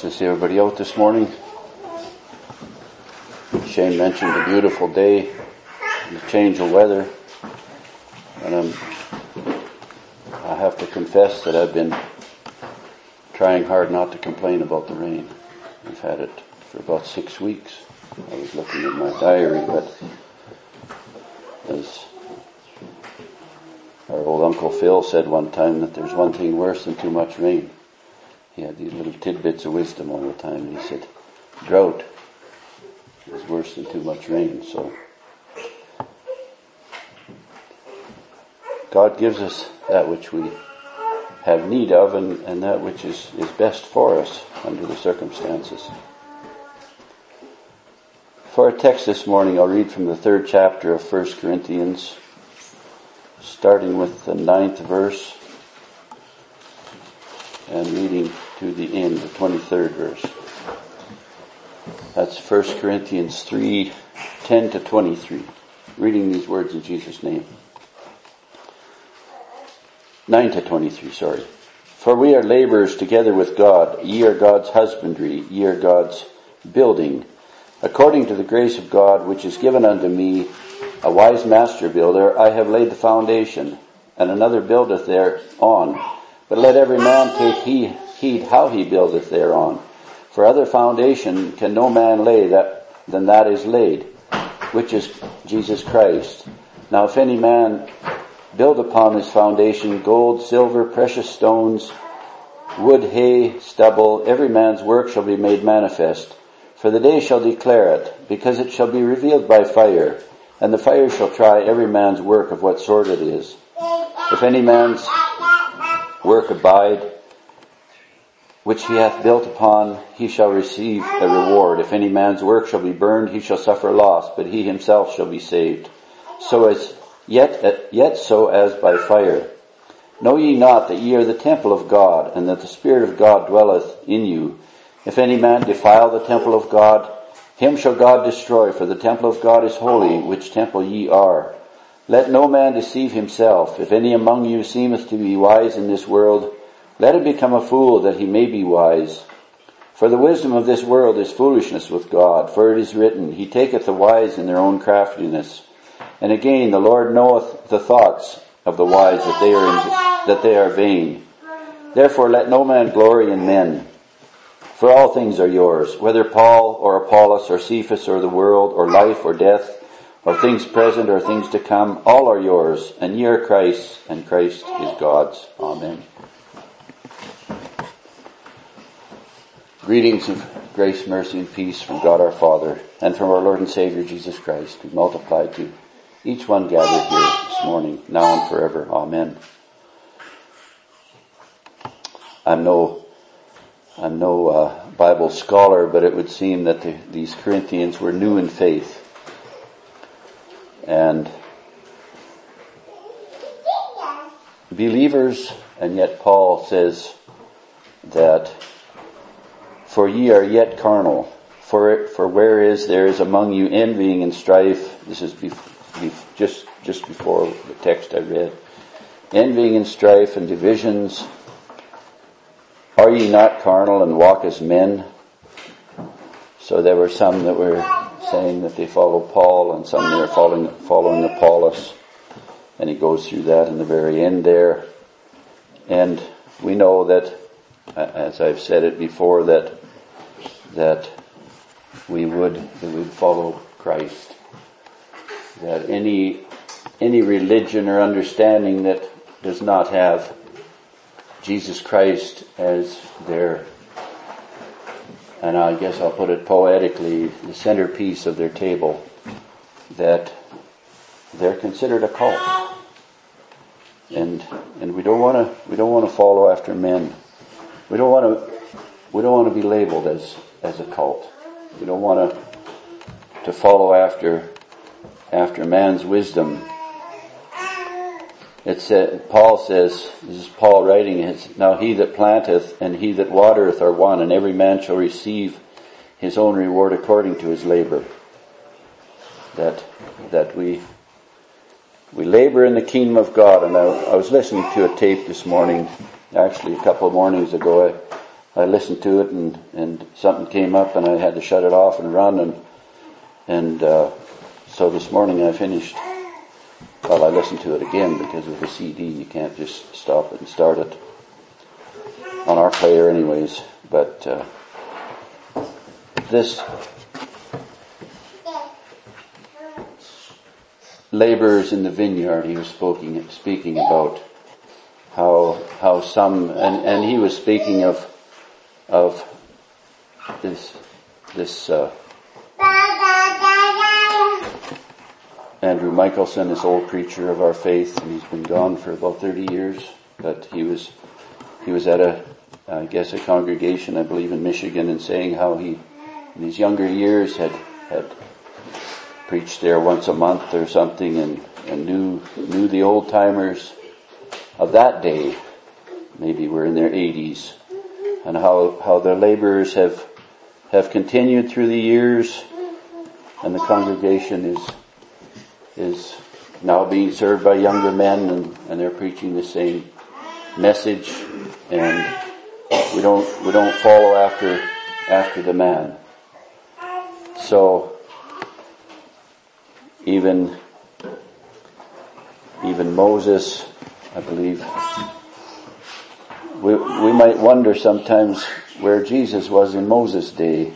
To see everybody out this morning. Shane mentioned a beautiful day, the change of weather, and I'm, I have to confess that I've been trying hard not to complain about the rain. I've had it for about six weeks. I was looking at my diary, but as our old Uncle Phil said one time that there's one thing worse than too much rain. He had these little tidbits of wisdom all the time. And He said, drought is worse than too much rain. So God gives us that which we have need of and, and that which is, is best for us under the circumstances. For our text this morning, I'll read from the third chapter of 1 Corinthians, starting with the ninth verse and reading to the end, the 23rd verse. That's 1 Corinthians 3, 10 to 23. Reading these words in Jesus' name. 9 to 23, sorry. For we are laborers together with God. Ye are God's husbandry. Ye are God's building. According to the grace of God which is given unto me, a wise master builder, I have laid the foundation, and another buildeth thereon. But let every man take heed, heed how he buildeth thereon. For other foundation can no man lay that, than that is laid, which is Jesus Christ. Now if any man build upon his foundation gold, silver, precious stones, wood, hay, stubble, every man's work shall be made manifest. For the day shall declare it, because it shall be revealed by fire, and the fire shall try every man's work of what sort it is. If any man's work abide, which he hath built upon, he shall receive a reward. If any man's work shall be burned, he shall suffer loss, but he himself shall be saved. So as yet, uh, yet so as by fire. Know ye not that ye are the temple of God, and that the Spirit of God dwelleth in you? If any man defile the temple of God, him shall God destroy, for the temple of God is holy, which temple ye are. Let no man deceive himself. If any among you seemeth to be wise in this world, let him become a fool that he may be wise. For the wisdom of this world is foolishness with God, for it is written, He taketh the wise in their own craftiness. And again, the Lord knoweth the thoughts of the wise that they are in, that they are vain. Therefore let no man glory in men. For all things are yours, whether Paul or Apollos or Cephas or the world or life or death or things present or things to come, all are yours, and ye are Christ, and Christ is God's. Amen. Greetings of grace, mercy, and peace from God our Father and from our Lord and Savior Jesus Christ, be multiplied to each one gathered here this morning, now and forever. Amen. I'm no, I'm no uh, Bible scholar, but it would seem that the, these Corinthians were new in faith. And believers, and yet Paul says that for ye are yet carnal. For, for where is there is among you envying and strife. This is just, just before the text I read. Envying and strife and divisions. Are ye not carnal and walk as men? So there were some that were saying that they follow Paul and some that are following, following Apollos. And he goes through that in the very end there. And we know that, as I've said it before, that, that we would, that we'd follow Christ. That any, any religion or understanding that does not have Jesus Christ as their, and I guess I'll put it poetically, the centerpiece of their table, that they're considered a cult. And, and we don't want to, we don't want to follow after men. We don't want to, we don't want to be labeled as, as a cult. We don't want to, to follow after, after man's wisdom. It said, Paul says, this is Paul writing, now he that planteth and he that watereth are one, and every man shall receive his own reward according to his labor. That, that we, we labor in the kingdom of God. And I, I was listening to a tape this morning, actually a couple of mornings ago. I, I listened to it and, and something came up and I had to shut it off and run and, and, uh, so this morning I finished, well I listened to it again because with a CD you can't just stop it and start it on our player anyways, but, uh, this laborers in the vineyard he was speaking, speaking about how, how some, and, and he was speaking of, of this, this, uh, Andrew Michelson, this old preacher of our faith, and he's been gone for about 30 years, but he was, he was at a, I guess a congregation, I believe in Michigan, and saying how he, in his younger years had, had preached there once a month or something and, and knew, knew the old timers of that day, maybe were in their 80s, and how, how the laborers have, have continued through the years, and the congregation is, is now being served by younger men, and, and they're preaching the same message, and we don't, we don't follow after, after the man. So, even, even Moses, I believe, we, we might wonder sometimes where Jesus was in Moses' day.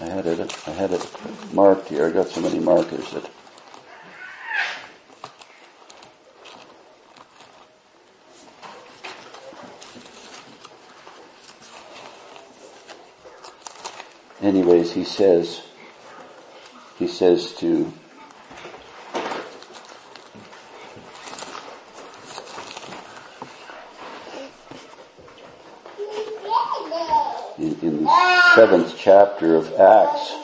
I had it, I had it marked here. I got so many markers that anyways, he says, he says to in, in the seventh chapter of Acts,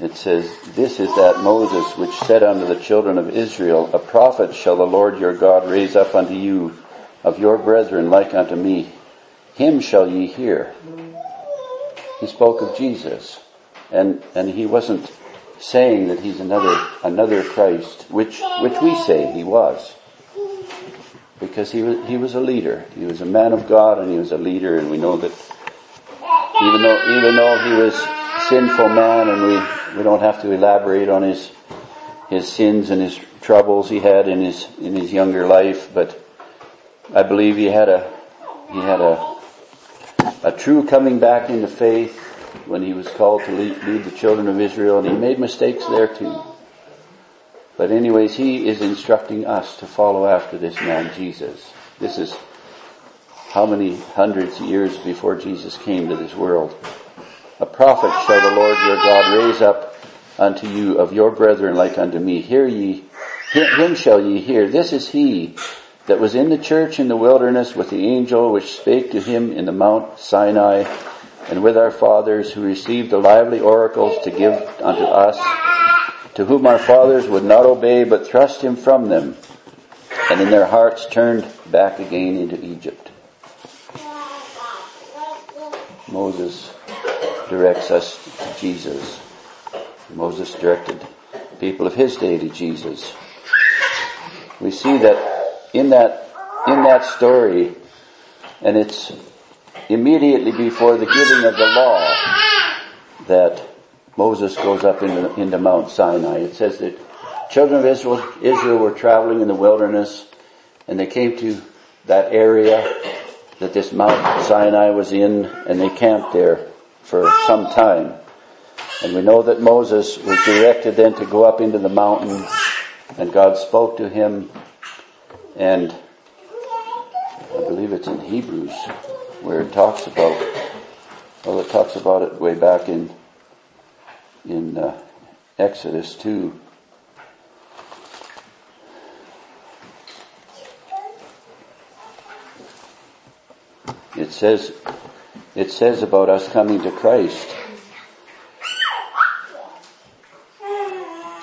it says, This is that Moses which said unto the children of Israel, A prophet shall the Lord your God raise up unto you of your brethren like unto me. Him shall ye hear. He spoke of Jesus. And, and he wasn't saying that he's another, another Christ, which, which we say he was. Because he was, he was a leader. He was a man of God and he was a leader and we know that even though, even though he was sinful man and we, we don't have to elaborate on his, his sins and his troubles he had in his, in his younger life, but I believe he had a, he had a, a true coming back into faith when he was called to lead, lead, the children of Israel and he made mistakes there too. But anyways, he is instructing us to follow after this man Jesus. This is how many hundreds of years before Jesus came to this world. A prophet shall the Lord your God raise up unto you of your brethren like unto me. Hear ye, him shall ye hear. This is he that was in the church in the wilderness with the angel which spake to him in the Mount Sinai and with our fathers who received the lively oracles to give unto us, to whom our fathers would not obey but thrust him from them, and in their hearts turned back again into Egypt. Moses directs us to Jesus. Moses directed people of his day to Jesus. We see that in that, in that story, and it's immediately before the giving of the law that Moses goes up into, into Mount Sinai. It says that children of Israel, Israel were traveling in the wilderness and they came to that area that this Mount Sinai was in and they camped there for some time. And we know that Moses was directed then to go up into the mountain and God spoke to him and I believe it's in Hebrews where it talks about, well, it talks about it way back in in uh, Exodus two. It says, it says about us coming to Christ.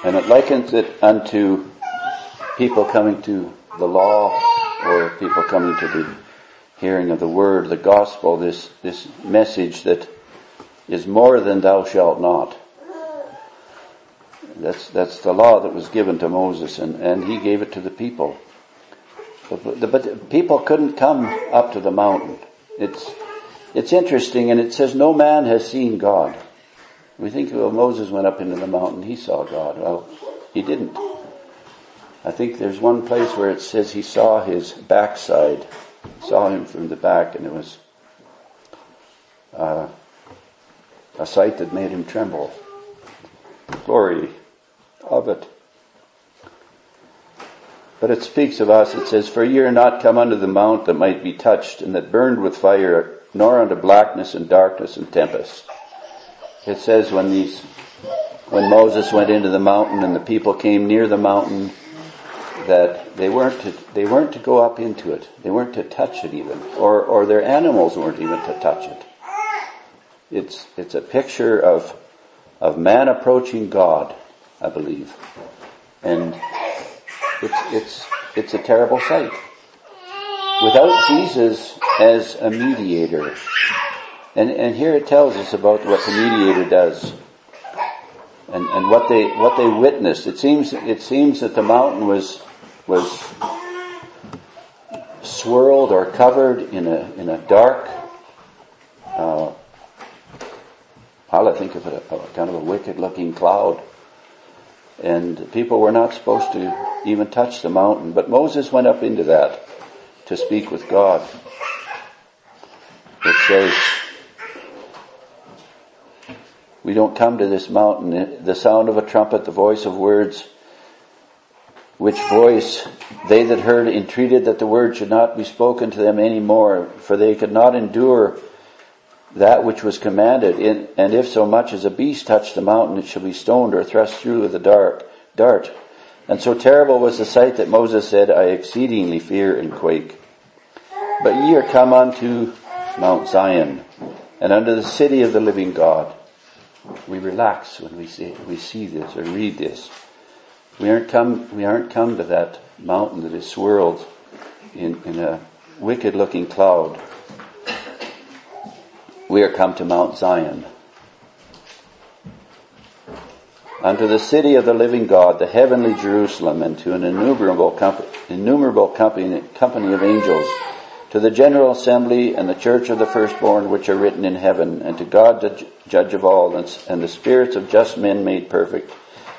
And it likens it unto people coming to the law or people coming to the hearing of the word, the gospel, this, this message that is more than thou shalt not. That's, that's the law that was given to Moses and, and he gave it to the people. But, but the people couldn't come up to the mountain. It's, it's interesting and it says no man has seen God. We think, well, Moses went up into the mountain, he saw God. Well, he didn't. I think there's one place where it says he saw his backside, saw him from the back, and it was uh, a sight that made him tremble. The Glory of it. But it speaks of us, it says, For ye are not come unto the mount that might be touched, and that burned with fire, nor unto blackness and darkness and tempest. It says when these, when Moses went into the mountain and the people came near the mountain, that they weren't to, they weren't to go up into it. They weren't to touch it even, or or their animals weren't even to touch it. It's it's a picture of of man approaching God, I believe, and it's it's it's a terrible sight. Without Jesus as a mediator, and and here it tells us about what the mediator does and, and what they what they witnessed. It seems it seems that the mountain was was swirled or covered in a in a dark. Uh, I think of it a, a kind of a wicked looking cloud, and people were not supposed to even touch the mountain. But Moses went up into that to speak with God. It says. We don't come to this mountain, the sound of a trumpet, the voice of words, which voice they that heard entreated that the word should not be spoken to them any more, for they could not endure that which was commanded. And if so much as a beast touch the mountain, it shall be stoned or thrust through with a dart. dart. And so terrible was the sight that Moses said, I exceedingly fear and quake. But ye are come unto Mount Zion, and unto the city of the living God. We relax when we see, we see this or read this. We aren't come, we aren't come to that mountain that is swirled in, in a wicked looking cloud. We are come to Mount Zion. Unto the city of the living God, the heavenly Jerusalem, and to an innumerable, company, innumerable company, company of angels, to the general assembly and the church of the firstborn which are written in heaven, and to God the judge of all, and the spirits of just men made perfect,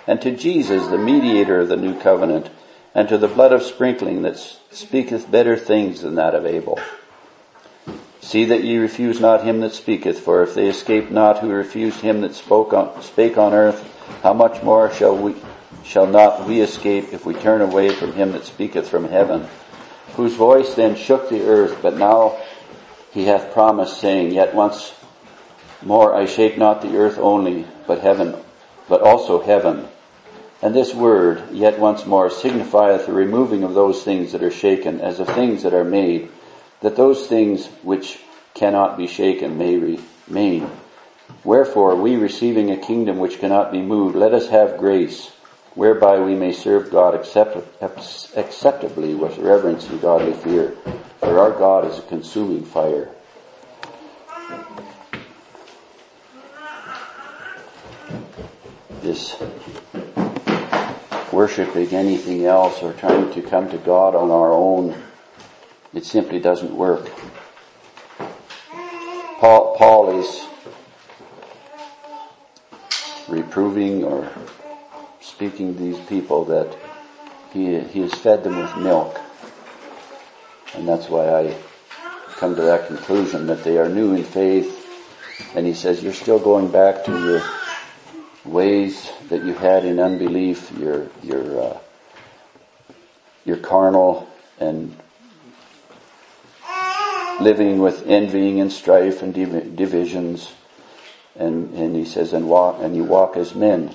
and to Jesus, the mediator of the new covenant, and to the blood of sprinkling that speaketh better things than that of Abel. See that ye refuse not him that speaketh, for if they escape not who refused him that spoke on, spake on earth, how much more shall we, shall not we escape if we turn away from him that speaketh from heaven, whose voice then shook the earth, but now he hath promised saying, yet once more I shake not the earth only, but heaven, but also heaven. And this word, yet once more, signifieth the removing of those things that are shaken, as of things that are made, that those things which cannot be shaken may remain. Wherefore, we receiving a kingdom which cannot be moved, let us have grace, whereby we may serve God accept, acceptably with reverence and godly fear. For our God is a consuming fire. This worshiping anything else or trying to come to God on our own, it simply doesn't work. Paul, Paul is reproving or speaking to these people that he, he has fed them with milk. And that's why I come to that conclusion that they are new in faith. And he says, you're still going back to your ways that you had in unbelief, your your uh, your carnal and living with envying and strife and div- divisions, and and he says, and walk and you walk as men.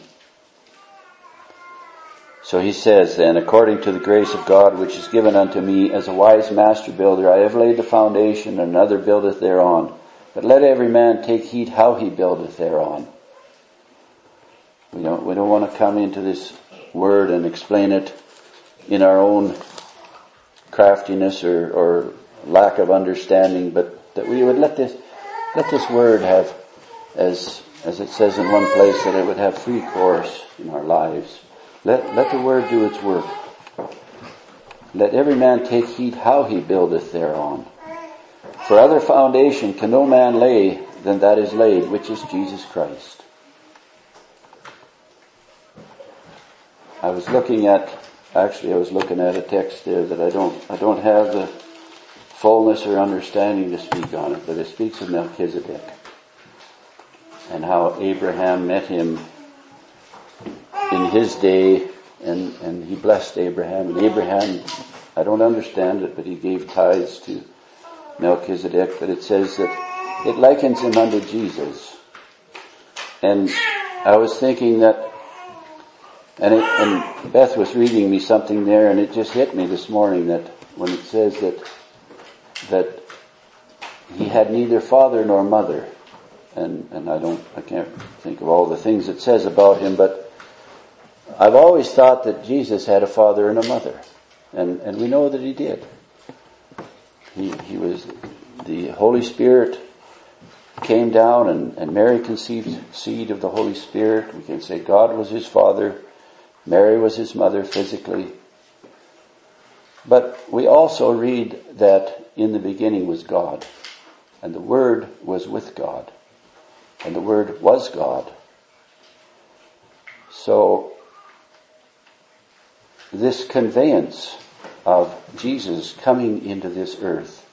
So he says then, according to the grace of God which is given unto me as a wise master builder, I have laid the foundation, and another buildeth thereon. But let every man take heed how he buildeth thereon. We don't, we don't want to come into this word and explain it in our own craftiness or, or lack of understanding, but that we would let this, let this word have, as, as it says in one place, that it would have free course in our lives. Let, let the word do its work. Let every man take heed how he buildeth thereon. For other foundation can no man lay than that is laid, which is Jesus Christ. I was looking at, actually I was looking at a text there that I don't, I don't have the fullness or understanding to speak on it, but it speaks of Melchizedek and how Abraham met him in his day and, and he blessed Abraham and Abraham, I don't understand it, but he gave tithes to Melchizedek, but it says that it likens him unto Jesus. And I was thinking that and, it, and Beth was reading me something there and it just hit me this morning that when it says that, that he had neither father nor mother. And, and I don't, I can't think of all the things it says about him, but I've always thought that Jesus had a father and a mother. And, and we know that he did. He, he was, the Holy Spirit came down and, and Mary conceived seed of the Holy Spirit. We can say God was his father Mary was his mother physically. But we also read that in the beginning was God, and the Word was with God, and the Word was God. So, this conveyance of Jesus coming into this earth,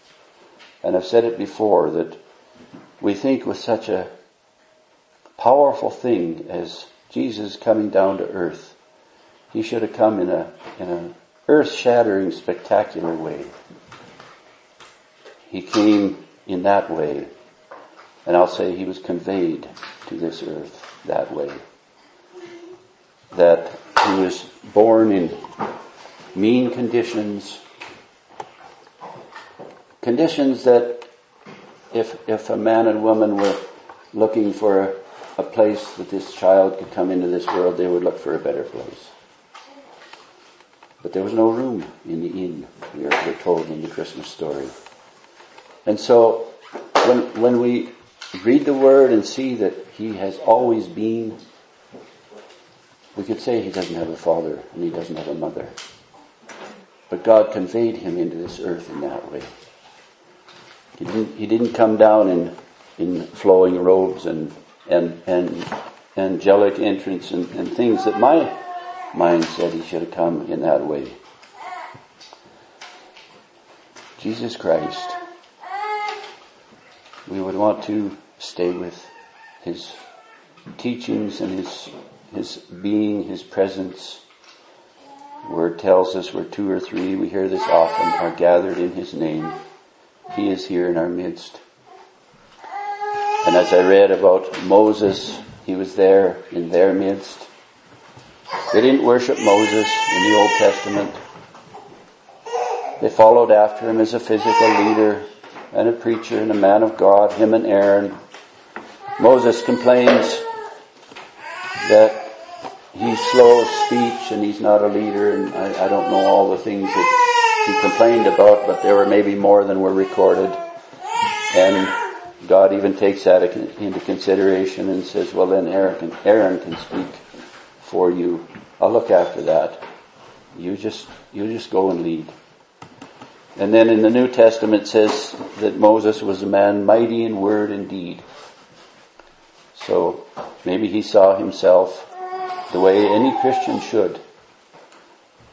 and I've said it before that we think with such a powerful thing as Jesus coming down to earth, he should have come in a, in an earth-shattering, spectacular way. He came in that way. And I'll say he was conveyed to this earth that way. That he was born in mean conditions, conditions that if, if a man and woman were looking for a, a place that this child could come into this world, they would look for a better place. But there was no room in the inn, we are, we're told in the Christmas story. And so, when, when we read the word and see that he has always been, we could say he doesn't have a father and he doesn't have a mother. But God conveyed him into this earth in that way. He didn't, he didn't come down in, in flowing robes and, and, and angelic entrance and, and things that my mind said he should have come in that way. Jesus Christ, we would want to stay with his teachings and his, his being, his presence. The word tells us where two or three, we hear this often, are gathered in his name. He is here in our midst. And as I read about Moses, he was there in their midst. They didn't worship Moses in the Old Testament. They followed after him as a physical leader and a preacher and a man of God, him and Aaron. Moses complains that he's slow of speech and he's not a leader and I, I don't know all the things that he complained about, but there were maybe more than were recorded. And God even takes that into consideration and says, well then Aaron can, Aaron can speak for you. I'll look after that. You just, you just go and lead. And then in the New Testament it says that Moses was a man mighty in word and deed. So maybe he saw himself the way any Christian should.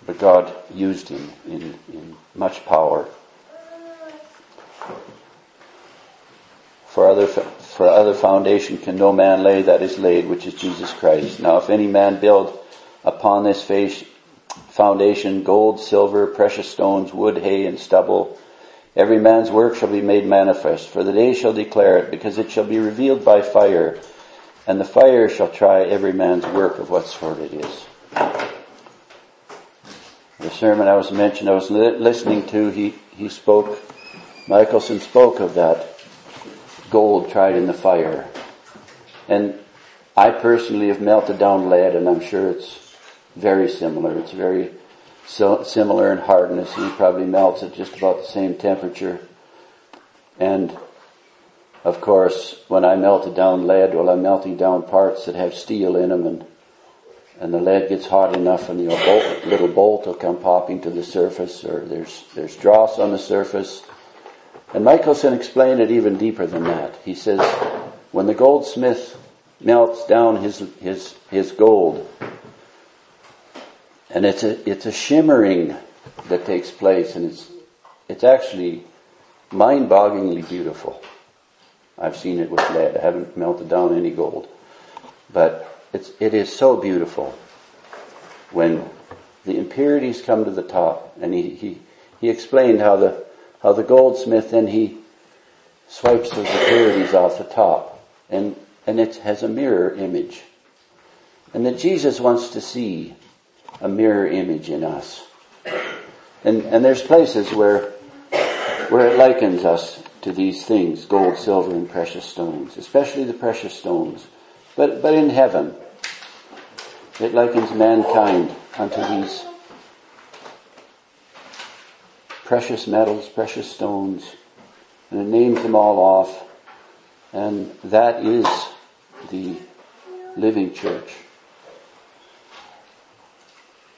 But God used him in, in much power. For other, for other foundation can no man lay that is laid, which is Jesus Christ. Now if any man build upon this foundation gold, silver, precious stones, wood, hay, and stubble, every man's work shall be made manifest, for the day shall declare it, because it shall be revealed by fire, and the fire shall try every man's work of what sort it is. The sermon I was mentioned, I was listening to, he, he spoke, Michelson spoke of that gold tried in the fire. And I personally have melted down lead and I'm sure it's very similar. It's very so similar in hardness. It probably melts at just about the same temperature. And of course, when I melted down lead, well, I'm melting down parts that have steel in them and and the lead gets hot enough and the bolt, little bolt will come popping to the surface or there's, there's dross on the surface And Michelson explained it even deeper than that. He says, when the goldsmith melts down his, his, his gold, and it's a, it's a shimmering that takes place and it's, it's actually mind-bogglingly beautiful. I've seen it with lead. I haven't melted down any gold. But it's, it is so beautiful when the impurities come to the top. And he, he, he explained how the, how the goldsmith then he swipes those impurities off the top. And, and it has a mirror image. And that Jesus wants to see a mirror image in us. And, and there's places where, where it likens us to these things, gold, silver, and precious stones, especially the precious stones. But, but in heaven, it likens mankind unto these precious metals, precious stones, and it names them all off, and that is the living church.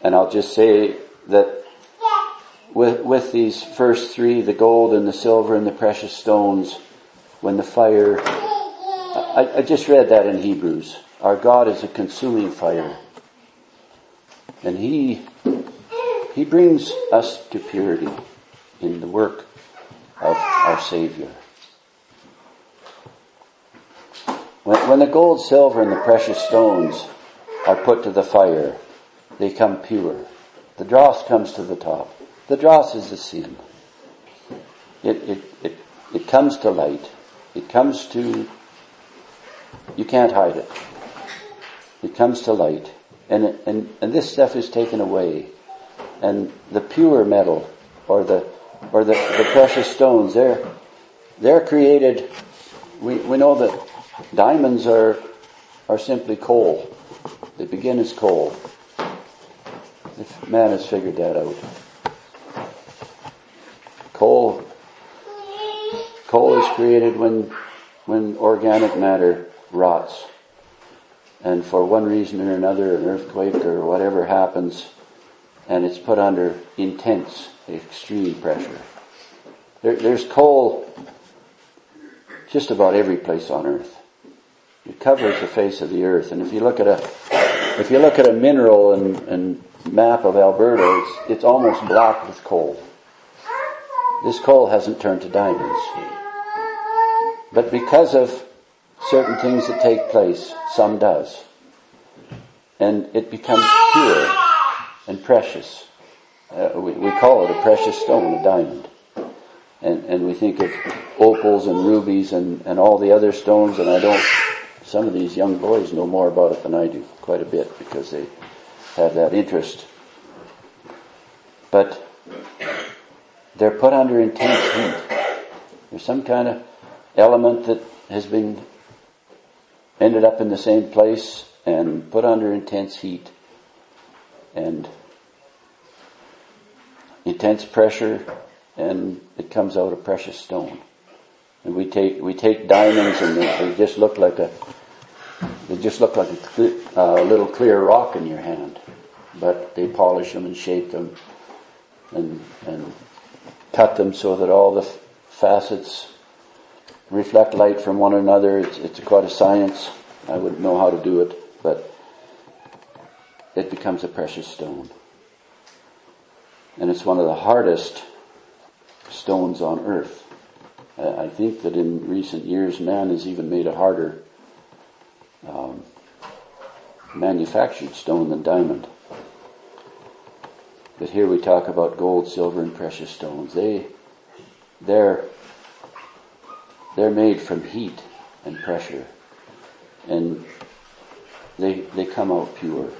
And I'll just say that with, with these first three, the gold and the silver and the precious stones, when the fire, I, I just read that in Hebrews. Our God is a consuming fire. And He, He brings us to purity in the work of our Savior. When, when the gold, silver, and the precious stones are put to the fire, they come pure. The dross comes to the top. The dross is the sin. It, it, it, it comes to light. It comes to, you can't hide it. It comes to light. And, it, and, and this stuff is taken away. And the pure metal, or the, or the, the precious stones, they're, they're created, we, we know that diamonds are, are simply coal. They begin as coal. If man has figured that out. Coal, coal is created when, when organic matter rots. And for one reason or another, an earthquake or whatever happens, and it's put under intense, extreme pressure. There, there's coal just about every place on earth. It covers the face of the earth. And if you look at a, if you look at a mineral and, and map of Alberta, it's, it's almost black with coal. This coal hasn't turned to diamonds. But because of certain things that take place, some does. And it becomes pure and precious. Uh, we, we, call it a precious stone, a diamond. And, and we think of opals and rubies and, and all the other stones, and I don't, some of these young boys know more about it than I do, quite a bit, because they have that interest. But they're put under intense heat. There's some kind of element that has been ended up in the same place and put under intense heat and intense pressure and it comes out a precious stone. And we take, we take diamonds and they, they just look like a, they just look like a, a uh, little clear rock in your hand. But they polish them and shape them and, and cut them so that all the facets reflect light from one another. It's, it's quite a science. I wouldn't know how to do it, but it becomes a precious stone. And it's one of the hardest stones on earth. I think that in recent years man has even made a harder um, manufactured stone than diamond. But here we talk about gold, silver, and precious stones. They, they're, they're made from heat and pressure. And they, they come out pure.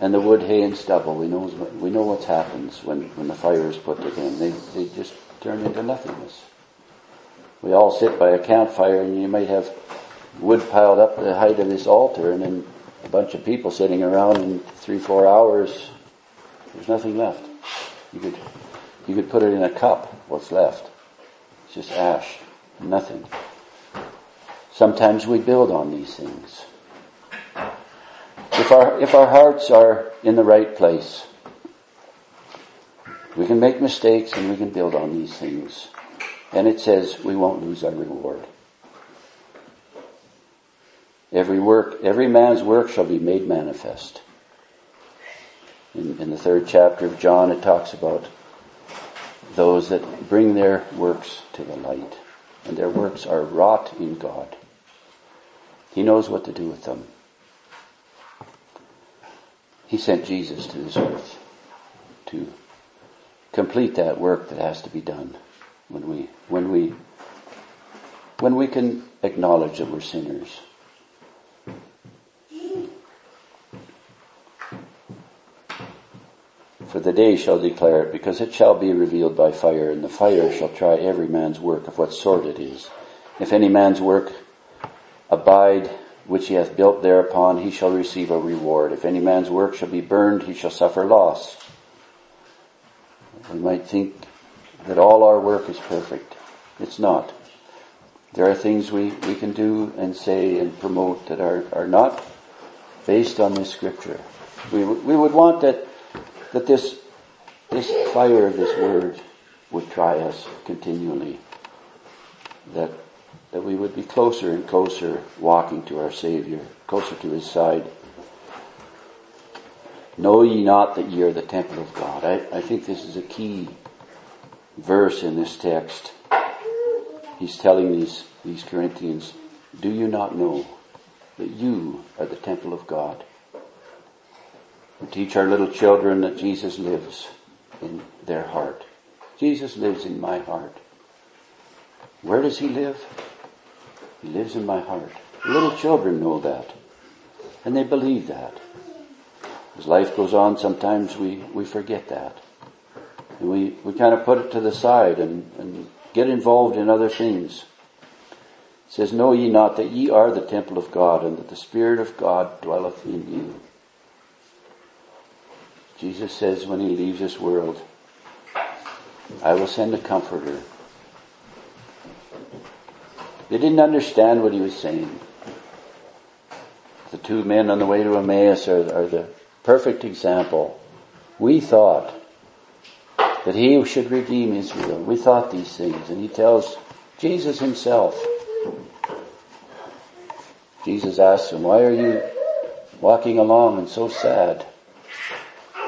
And the wood, hay, and stubble, we know, we know what happens when, when the fire is put to them. They, they just turn into nothingness. We all sit by a campfire and you might have wood piled up the height of this altar and then a bunch of people sitting around in three, four hours there's nothing left. You could, you could put it in a cup, what's left. It's just ash, nothing. Sometimes we build on these things. If our, if our hearts are in the right place, we can make mistakes and we can build on these things. And it says we won't lose our reward. Every work, every man's work shall be made manifest. In, in the third chapter of John, it talks about those that bring their works to the light. And their works are wrought in God. He knows what to do with them. He sent Jesus to this earth to complete that work that has to be done when we, when we, when we can acknowledge that we're sinners. For the day shall declare it, because it shall be revealed by fire, and the fire shall try every man's work of what sort it is. If any man's work abide, which he hath built thereupon, he shall receive a reward. If any man's work shall be burned, he shall suffer loss. We might think that all our work is perfect. It's not. There are things we, we can do and say and promote that are, are not based on this scripture. We, we would want that that this, this fire of this word would try us continually. That, that we would be closer and closer walking to our Savior, closer to His side. Know ye not that ye are the temple of God? I, I think this is a key verse in this text. He's telling these, these Corinthians, do you not know that you are the temple of God? We teach our little children that Jesus lives in their heart. Jesus lives in my heart. Where does he live? He lives in my heart. Little children know that. And they believe that. As life goes on, sometimes we, we forget that. And we, we kind of put it to the side and, and get involved in other things. It says, Know ye not that ye are the temple of God and that the Spirit of God dwelleth in you. Jesus says when he leaves this world, I will send a comforter. They didn't understand what he was saying. The two men on the way to Emmaus are, are the perfect example. We thought that he should redeem Israel. We thought these things. And he tells Jesus himself. Jesus asks him, why are you walking along and so sad?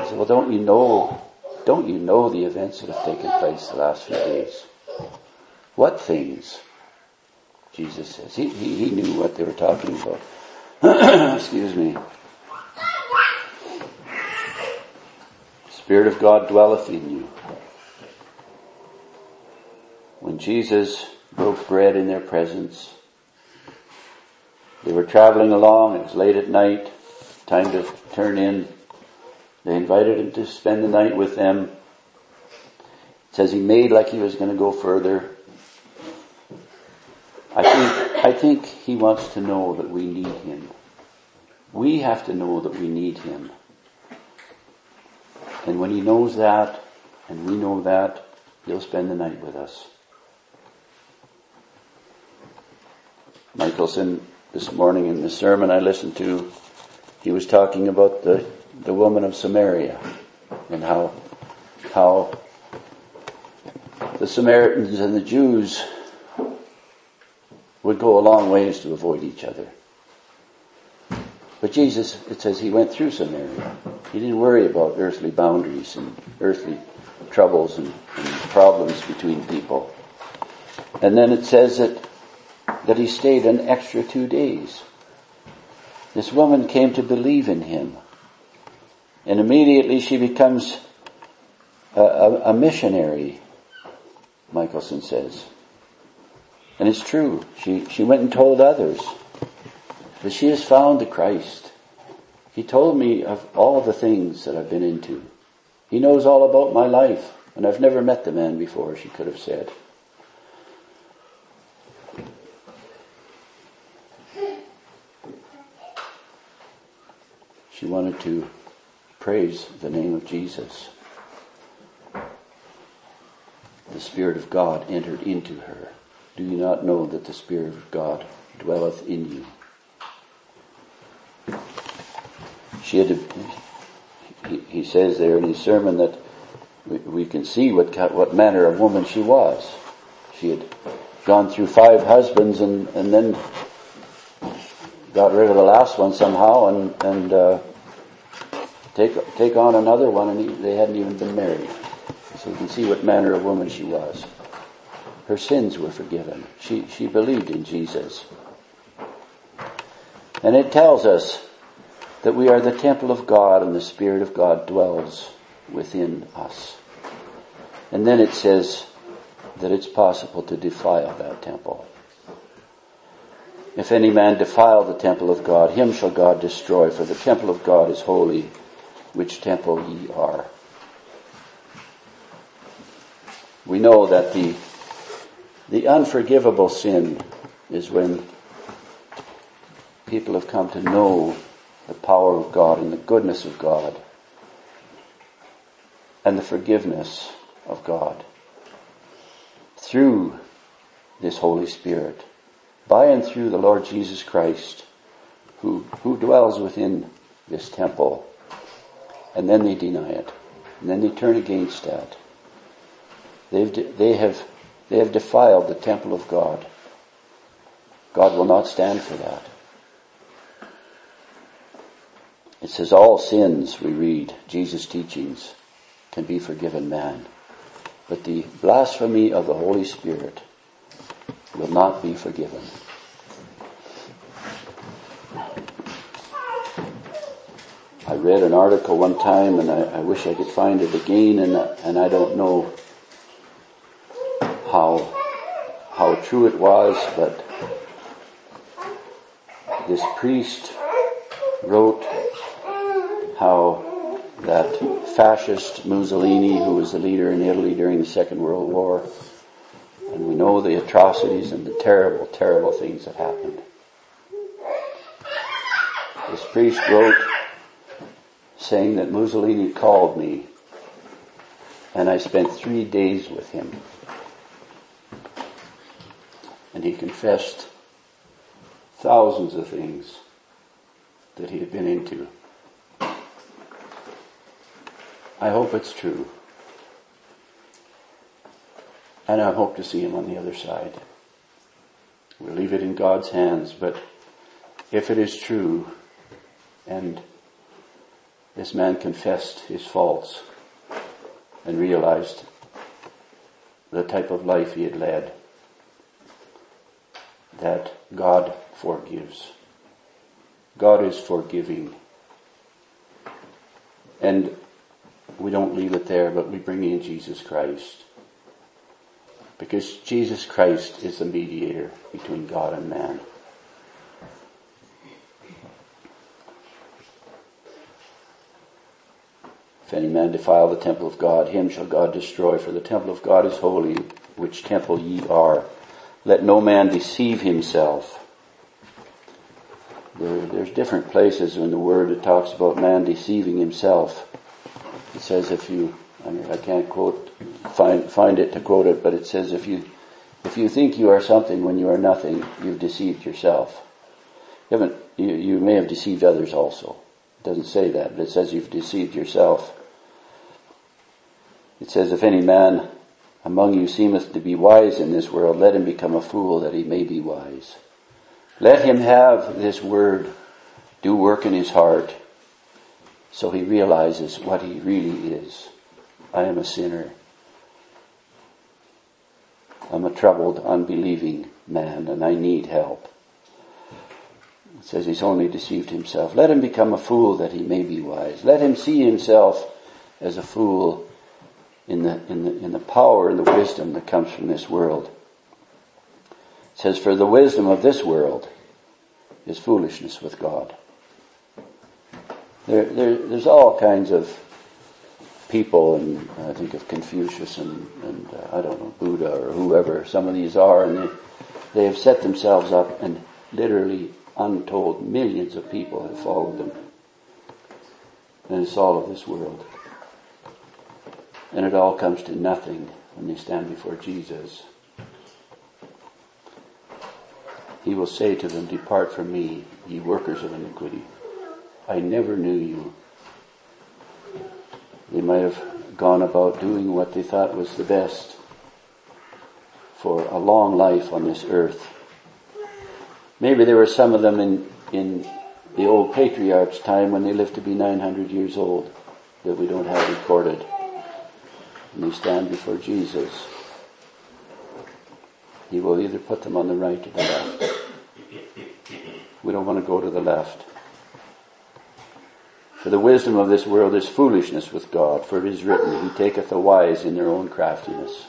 Said, well, don't you know, don't you know the events that have taken place the last few days? What things? Jesus says. He, he, he knew what they were talking about. Excuse me. Spirit of God dwelleth in you. When Jesus broke bread in their presence, they were traveling along, it was late at night, time to turn in they invited him to spend the night with them. It says he made like he was going to go further. I think, I think he wants to know that we need him. We have to know that we need him. And when he knows that, and we know that, he'll spend the night with us. Michelson, this morning in the sermon I listened to, he was talking about the the woman of Samaria and how, how the Samaritans and the Jews would go a long ways to avoid each other. But Jesus, it says he went through Samaria. He didn't worry about earthly boundaries and earthly troubles and, and problems between people. And then it says that, that he stayed an extra two days. This woman came to believe in him and immediately she becomes a, a, a missionary, Michelson says. And it's true. She, she went and told others that she has found the Christ. He told me of all the things that I've been into. He knows all about my life, and I've never met the man before, she could have said. She wanted to praise the name of Jesus. The Spirit of God entered into her. Do you not know that the Spirit of God dwelleth in you? She had, he, he says there in his sermon that we, we can see what, what manner of woman she was. She had gone through five husbands and, and then got rid of the last one somehow and, and, uh, take, take on another one and he, they hadn't even been married. So you can see what manner of woman she was. Her sins were forgiven. She, she believed in Jesus. And it tells us that we are the temple of God and the Spirit of God dwells within us. And then it says that it's possible to defile that temple. If any man defile the temple of God, him shall God destroy, for the temple of God is holy, which temple ye are. We know that the, the unforgivable sin is when people have come to know the power of God and the goodness of God and the forgiveness of God through this Holy Spirit, by and through the Lord Jesus Christ, who, who dwells within this temple. And then they deny it. And then they turn against that. They've, de- they have, they have defiled the temple of God. God will not stand for that. It says all sins, we read, Jesus' teachings, can be forgiven man. But the blasphemy of the Holy Spirit will not be forgiven. Read an article one time and I, I wish I could find it again and, and I don't know how, how true it was, but this priest wrote how that fascist Mussolini, who was the leader in Italy during the Second World War, and we know the atrocities and the terrible, terrible things that happened. This priest wrote saying that Mussolini called me and I spent three days with him. And he confessed thousands of things that he had been into. I hope it's true. And I hope to see him on the other side. We'll leave it in God's hands, but if it is true, and this man confessed his faults and realized the type of life he had led, that God forgives. God is forgiving. And we don't leave it there, but we bring in Jesus Christ. Because Jesus Christ is the mediator between God and man. If any man defile the temple of God, him shall God destroy, for the temple of God is holy, which temple ye are. Let no man deceive himself. There, there's different places in the Word that talks about man deceiving himself. It says if you, I mean, I can't quote, find, find it to quote it, but it says if you, if you think you are something when you are nothing, you've deceived yourself. You haven't, you, you may have deceived others also. It doesn't say that, but it says you've deceived yourself. It says, if any man among you seemeth to be wise in this world, let him become a fool that he may be wise. Let him have this word do work in his heart so he realizes what he really is. I am a sinner. I'm a troubled, unbelieving man and I need help. It says he's only deceived himself. Let him become a fool that he may be wise. Let him see himself as a fool in the, in the, in the power and the wisdom that comes from this world. It says, for the wisdom of this world is foolishness with God. There, there, there's all kinds of people, and I think of Confucius and, and uh, I don't know, Buddha or whoever some of these are, and they, they have set themselves up and literally untold millions of people have followed them. And it's all of this world. And it all comes to nothing when they stand before Jesus. He will say to them, Depart from me, ye workers of iniquity. I never knew you. They might have gone about doing what they thought was the best, for a long life on this earth. Maybe there were some of them in, in the old patriarch's time when they lived to be 900 years old that we don't have recorded. And they stand before Jesus. He will either put them on the right or the left. We don't want to go to the left. For the wisdom of this world is foolishness with God, for it is written, He taketh the wise in their own craftiness.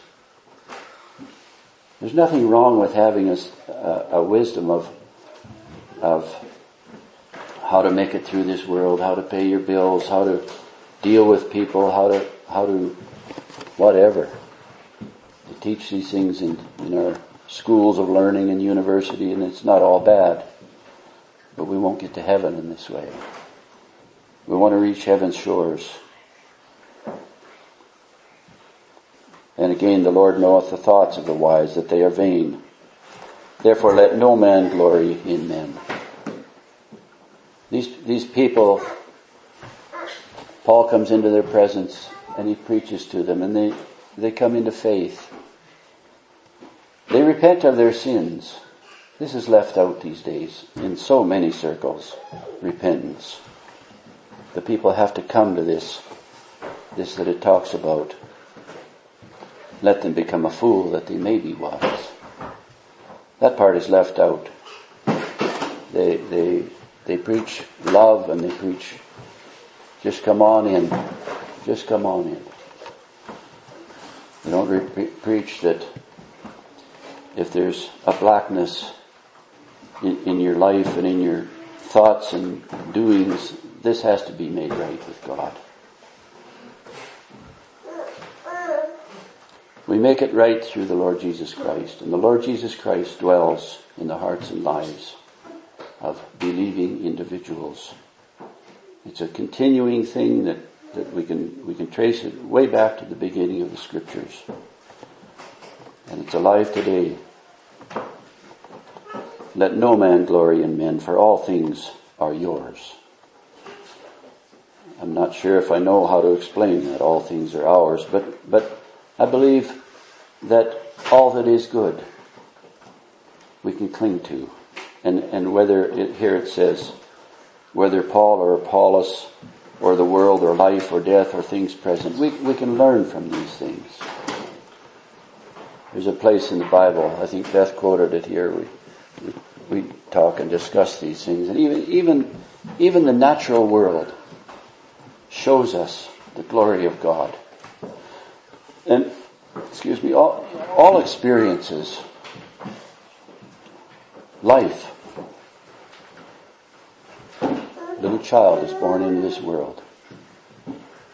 There's nothing wrong with having a, a, wisdom of, of how to make it through this world, how to pay your bills, how to deal with people, how to, how to, whatever. To teach these things in, in our schools of learning and university, and it's not all bad. But we won't get to heaven in this way. We want to reach heaven's shores. And again, the Lord knoweth the thoughts of the wise, that they are vain. Therefore let no man glory in men. These, these people, Paul comes into their presence and he preaches to them and they, they come into faith. They repent of their sins. This is left out these days in so many circles. Repentance. The people have to come to this, this that it talks about. Let them become a fool that they may be wise. That part is left out. They, they, they preach love and they preach just come on in. Just come on in. They don't re- preach that if there's a blackness in, in your life and in your thoughts and doings, this has to be made right with God. We make it right through the Lord Jesus Christ, and the Lord Jesus Christ dwells in the hearts and lives of believing individuals. It's a continuing thing that, that we can we can trace it way back to the beginning of the scriptures. And it's alive today. Let no man glory in men, for all things are yours. I'm not sure if I know how to explain that all things are ours, but, but I believe that all that is good we can cling to. And, and whether it, here it says, whether Paul or Apollos or the world or life or death or things present, we, we can learn from these things. There's a place in the Bible, I think Beth quoted it here, we, we talk and discuss these things. And even, even, even the natural world shows us the glory of God. And, excuse me, all, all experiences, life, little child is born into this world.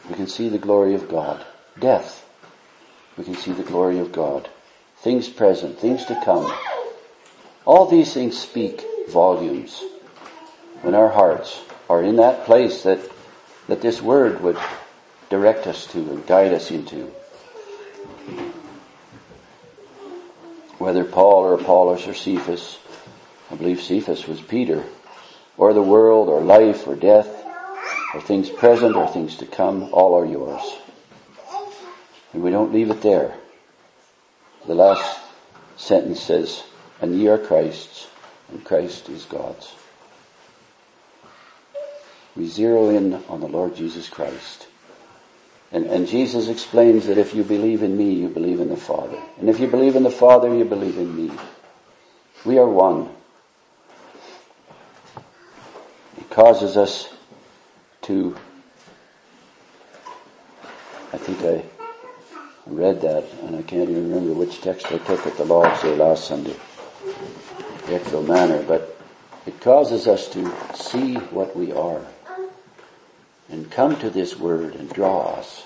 We can see the glory of God. Death, we can see the glory of God. Things present, things to come. All these things speak volumes when our hearts are in that place that, that this word would direct us to and guide us into. Whether Paul or Apollos or Cephas, I believe Cephas was Peter, or the world or life or death, or things present or things to come, all are yours. And we don't leave it there. The last sentence says, and ye are Christ's, and Christ is God's. We zero in on the Lord Jesus Christ. And, and Jesus explains that if you believe in me, you believe in the Father. And if you believe in the Father, you believe in me. We are one. Causes us to, I think I read that, and I can't even remember which text I took at the Lord's Day last Sunday the actual manner, but it causes us to see what we are and come to this word and draw us.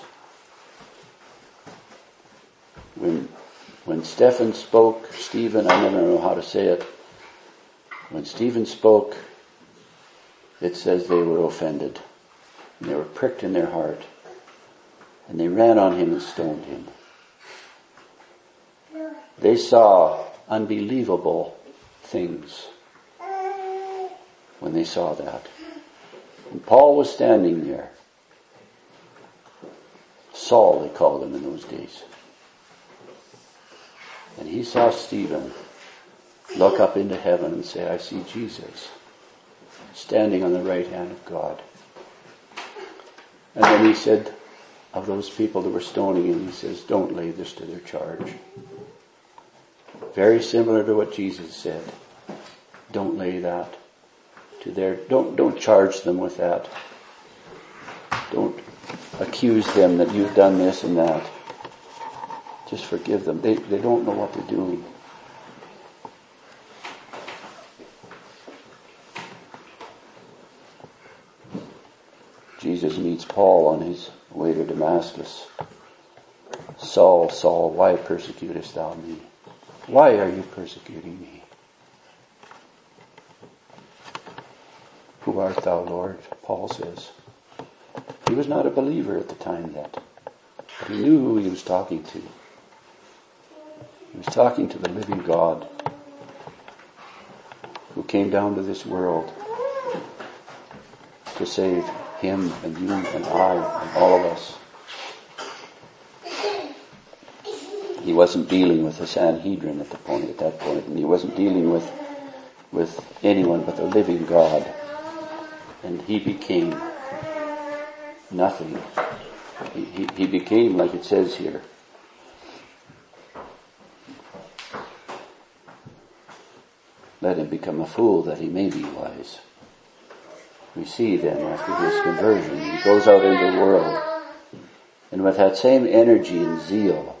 When, when Stephen spoke, Stephen, I never know how to say it, when Stephen spoke, it says they were offended and they were pricked in their heart and they ran on him and stoned him. They saw unbelievable things when they saw that. And Paul was standing there. Saul, they called him in those days. And he saw Stephen look up into heaven and say, I see Jesus standing on the right hand of God. And then he said of those people that were stoning him, he says, don't lay this to their charge. Very similar to what Jesus said. Don't lay that to their, don't, don't charge them with that. Don't accuse them that you've done this and that. Just forgive them. They, they don't know what they're doing. Jesus meets Paul on his way to Damascus. Saul, Saul, why persecutest thou me? Why are you persecuting me? Who art thou, Lord? Paul says. He was not a believer at the time yet. He knew who he was talking to. He was talking to the living God who came down to this world to save him and you and I and all of us. He wasn't dealing with the Sanhedrin at the point at that point, and he wasn't dealing with with anyone but the living God. And he became nothing. He, he, he became, like it says here, let him become a fool that he may be wise. We see then after his conversion, he goes out into the world and with that same energy and zeal.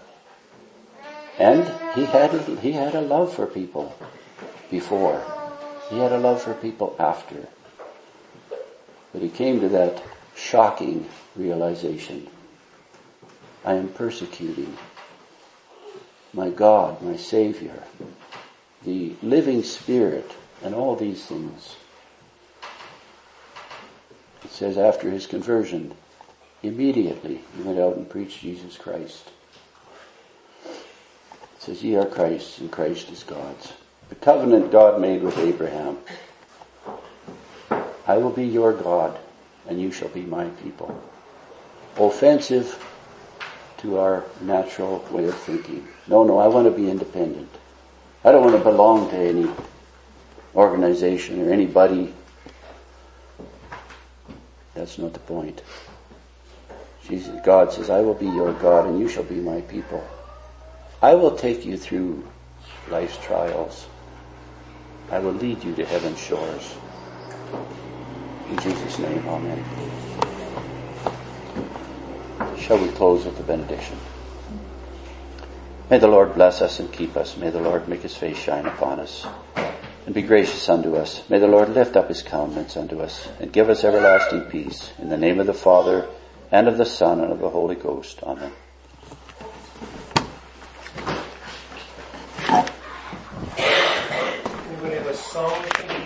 And he had, he had a love for people before. He had a love for people after. But he came to that shocking realization. I am persecuting my God, my Savior, the living Spirit, and all these things. Says after his conversion, immediately he went out and preached Jesus Christ. It says, ye are Christ and Christ is God's. The covenant God made with Abraham. I will be your God and you shall be my people. Offensive to our natural way of thinking. No, no, I want to be independent. I don't want to belong to any organization or anybody. That's not the point. Jesus, God says, I will be your God and you shall be my people. I will take you through life's trials. I will lead you to heaven's shores. In Jesus' name, Amen. Shall we close with the benediction? May the Lord bless us and keep us. May the Lord make his face shine upon us and be gracious unto us. May the Lord lift up his countenance unto us and give us everlasting peace. In the name of the Father and of the Son and of the Holy Ghost. Amen. Anybody have a song?